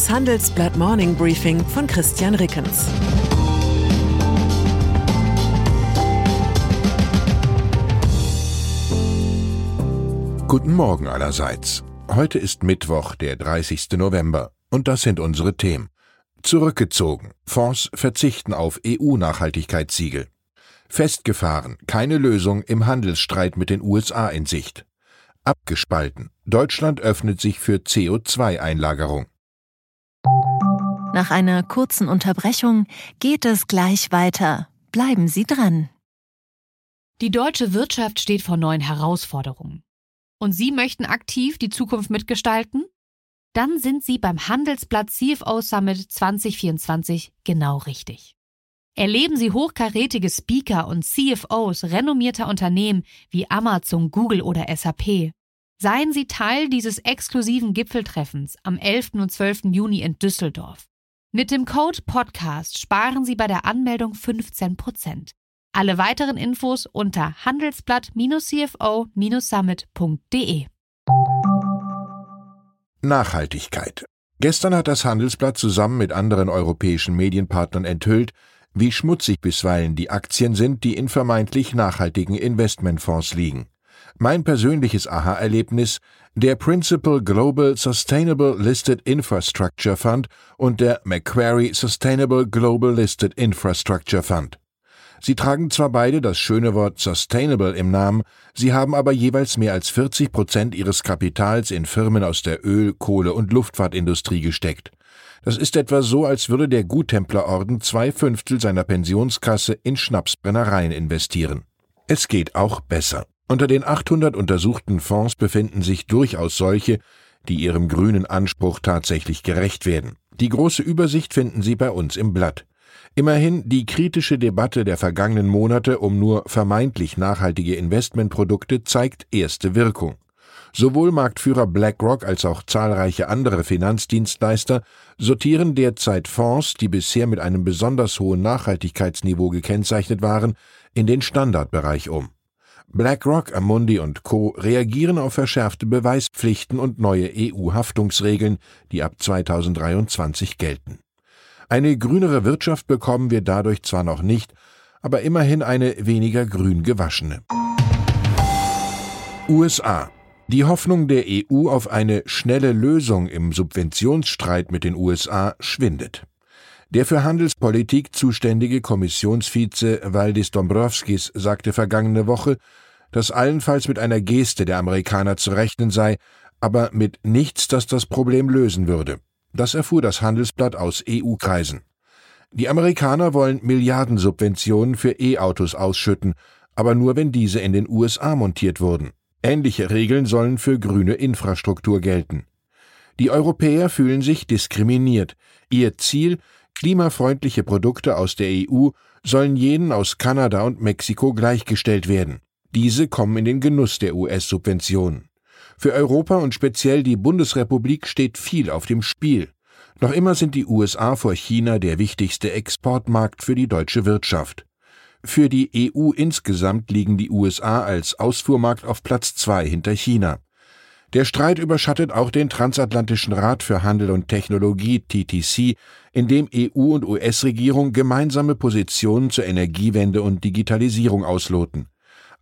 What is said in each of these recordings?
Das Handelsblatt Morning Briefing von Christian Rickens. Guten Morgen allerseits. Heute ist Mittwoch, der 30. November, und das sind unsere Themen. Zurückgezogen. Fonds verzichten auf EU-Nachhaltigkeitssiegel. Festgefahren. Keine Lösung im Handelsstreit mit den USA in Sicht. Abgespalten. Deutschland öffnet sich für CO2-Einlagerung. Nach einer kurzen Unterbrechung geht es gleich weiter. Bleiben Sie dran. Die deutsche Wirtschaft steht vor neuen Herausforderungen. Und Sie möchten aktiv die Zukunft mitgestalten? Dann sind Sie beim Handelsblatt CFO Summit 2024 genau richtig. Erleben Sie hochkarätige Speaker und CFOs renommierter Unternehmen wie Amazon, Google oder SAP. Seien Sie Teil dieses exklusiven Gipfeltreffens am 11. und 12. Juni in Düsseldorf. Mit dem Code Podcast sparen Sie bei der Anmeldung 15%. Alle weiteren Infos unter handelsblatt-cfo-summit.de. Nachhaltigkeit. Gestern hat das Handelsblatt zusammen mit anderen europäischen Medienpartnern enthüllt, wie schmutzig bisweilen die Aktien sind, die in vermeintlich nachhaltigen Investmentfonds liegen. Mein persönliches Aha-Erlebnis der Principal Global Sustainable Listed Infrastructure Fund und der Macquarie Sustainable Global Listed Infrastructure Fund. Sie tragen zwar beide das schöne Wort Sustainable im Namen, sie haben aber jeweils mehr als 40 Prozent ihres Kapitals in Firmen aus der Öl-, Kohle- und Luftfahrtindustrie gesteckt. Das ist etwa so, als würde der Guttemplerorden zwei Fünftel seiner Pensionskasse in Schnapsbrennereien investieren. Es geht auch besser. Unter den 800 untersuchten Fonds befinden sich durchaus solche, die ihrem grünen Anspruch tatsächlich gerecht werden. Die große Übersicht finden Sie bei uns im Blatt. Immerhin die kritische Debatte der vergangenen Monate um nur vermeintlich nachhaltige Investmentprodukte zeigt erste Wirkung. Sowohl Marktführer BlackRock als auch zahlreiche andere Finanzdienstleister sortieren derzeit Fonds, die bisher mit einem besonders hohen Nachhaltigkeitsniveau gekennzeichnet waren, in den Standardbereich um. BlackRock, Amundi und Co. reagieren auf verschärfte Beweispflichten und neue EU-Haftungsregeln, die ab 2023 gelten. Eine grünere Wirtschaft bekommen wir dadurch zwar noch nicht, aber immerhin eine weniger grün gewaschene. USA die Hoffnung der EU auf eine schnelle Lösung im Subventionsstreit mit den USA schwindet. Der für Handelspolitik zuständige Kommissionsvize Valdis Dombrovskis sagte vergangene Woche, dass allenfalls mit einer Geste der Amerikaner zu rechnen sei, aber mit nichts, das das Problem lösen würde. Das erfuhr das Handelsblatt aus EU-Kreisen. Die Amerikaner wollen Milliardensubventionen für E-Autos ausschütten, aber nur wenn diese in den USA montiert wurden. Ähnliche Regeln sollen für grüne Infrastruktur gelten. Die Europäer fühlen sich diskriminiert. Ihr Ziel, klimafreundliche Produkte aus der EU, sollen jenen aus Kanada und Mexiko gleichgestellt werden. Diese kommen in den Genuss der US-Subventionen. Für Europa und speziell die Bundesrepublik steht viel auf dem Spiel. Noch immer sind die USA vor China der wichtigste Exportmarkt für die deutsche Wirtschaft. Für die EU insgesamt liegen die USA als Ausfuhrmarkt auf Platz zwei hinter China. Der Streit überschattet auch den Transatlantischen Rat für Handel und Technologie TTC, in dem EU und US-Regierung gemeinsame Positionen zur Energiewende und Digitalisierung ausloten.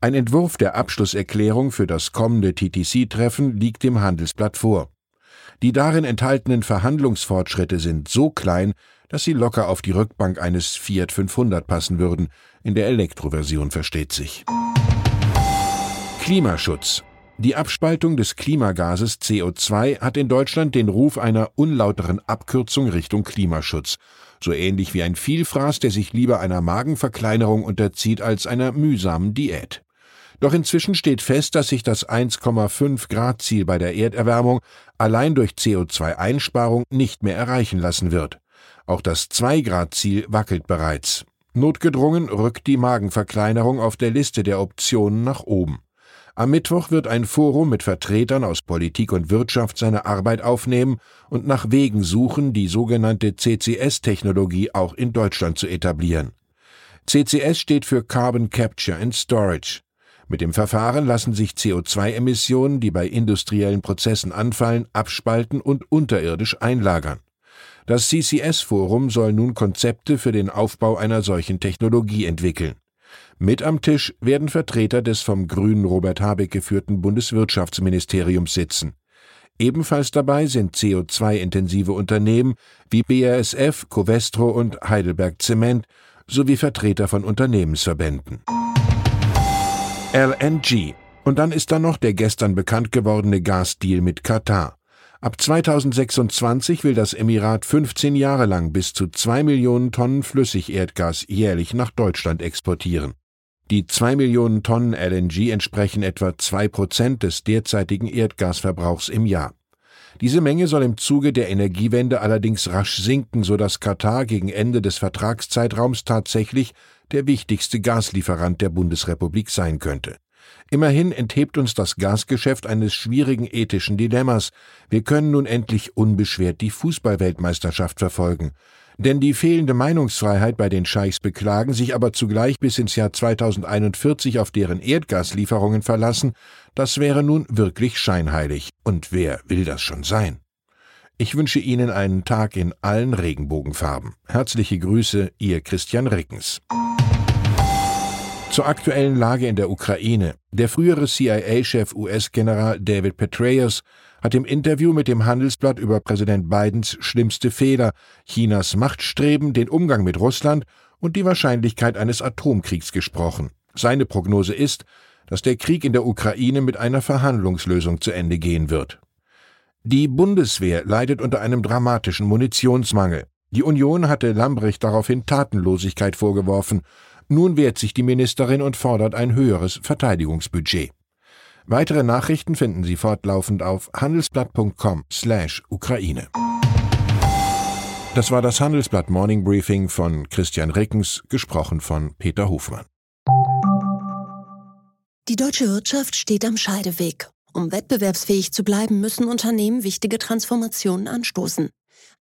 Ein Entwurf der Abschlusserklärung für das kommende TTC-Treffen liegt dem Handelsblatt vor. Die darin enthaltenen Verhandlungsfortschritte sind so klein, dass sie locker auf die Rückbank eines Fiat 500 passen würden, in der Elektroversion versteht sich. Klimaschutz. Die Abspaltung des Klimagases CO2 hat in Deutschland den Ruf einer unlauteren Abkürzung Richtung Klimaschutz, so ähnlich wie ein Vielfraß, der sich lieber einer Magenverkleinerung unterzieht als einer mühsamen Diät. Doch inzwischen steht fest, dass sich das 1,5 Grad Ziel bei der Erderwärmung allein durch CO2-Einsparung nicht mehr erreichen lassen wird. Auch das 2-Grad-Ziel wackelt bereits. Notgedrungen rückt die Magenverkleinerung auf der Liste der Optionen nach oben. Am Mittwoch wird ein Forum mit Vertretern aus Politik und Wirtschaft seine Arbeit aufnehmen und nach Wegen suchen, die sogenannte CCS-Technologie auch in Deutschland zu etablieren. CCS steht für Carbon Capture and Storage. Mit dem Verfahren lassen sich CO2-Emissionen, die bei industriellen Prozessen anfallen, abspalten und unterirdisch einlagern. Das CCS-Forum soll nun Konzepte für den Aufbau einer solchen Technologie entwickeln. Mit am Tisch werden Vertreter des vom grünen Robert Habeck geführten Bundeswirtschaftsministeriums sitzen. Ebenfalls dabei sind CO2-intensive Unternehmen wie BASF, Covestro und Heidelberg Zement sowie Vertreter von Unternehmensverbänden. LNG. Und dann ist da noch der gestern bekannt gewordene Gasdeal mit Katar. Ab 2026 will das Emirat 15 Jahre lang bis zu zwei Millionen Tonnen Flüssigerdgas jährlich nach Deutschland exportieren. Die zwei Millionen Tonnen LNG entsprechen etwa zwei Prozent des derzeitigen Erdgasverbrauchs im Jahr. Diese Menge soll im Zuge der Energiewende allerdings rasch sinken, so dass Katar gegen Ende des Vertragszeitraums tatsächlich der wichtigste Gaslieferant der Bundesrepublik sein könnte. Immerhin enthebt uns das Gasgeschäft eines schwierigen ethischen Dilemmas. Wir können nun endlich unbeschwert die Fußballweltmeisterschaft verfolgen. Denn die fehlende Meinungsfreiheit bei den Scheichs beklagen, sich aber zugleich bis ins Jahr 2041 auf deren Erdgaslieferungen verlassen, das wäre nun wirklich scheinheilig. Und wer will das schon sein? Ich wünsche Ihnen einen Tag in allen Regenbogenfarben. Herzliche Grüße, Ihr Christian Rickens. Zur aktuellen Lage in der Ukraine. Der frühere CIA-Chef US-General David Petraeus hat im Interview mit dem Handelsblatt über Präsident Bidens schlimmste Fehler, Chinas Machtstreben, den Umgang mit Russland und die Wahrscheinlichkeit eines Atomkriegs gesprochen. Seine Prognose ist, dass der Krieg in der Ukraine mit einer Verhandlungslösung zu Ende gehen wird. Die Bundeswehr leidet unter einem dramatischen Munitionsmangel. Die Union hatte Lambrecht daraufhin Tatenlosigkeit vorgeworfen nun wehrt sich die Ministerin und fordert ein höheres Verteidigungsbudget. Weitere Nachrichten finden Sie fortlaufend auf handelsblatt.com/Ukraine. Das war das Handelsblatt Morning Briefing von Christian Rickens, gesprochen von Peter Hofmann. Die deutsche Wirtschaft steht am Scheideweg. Um wettbewerbsfähig zu bleiben, müssen Unternehmen wichtige Transformationen anstoßen.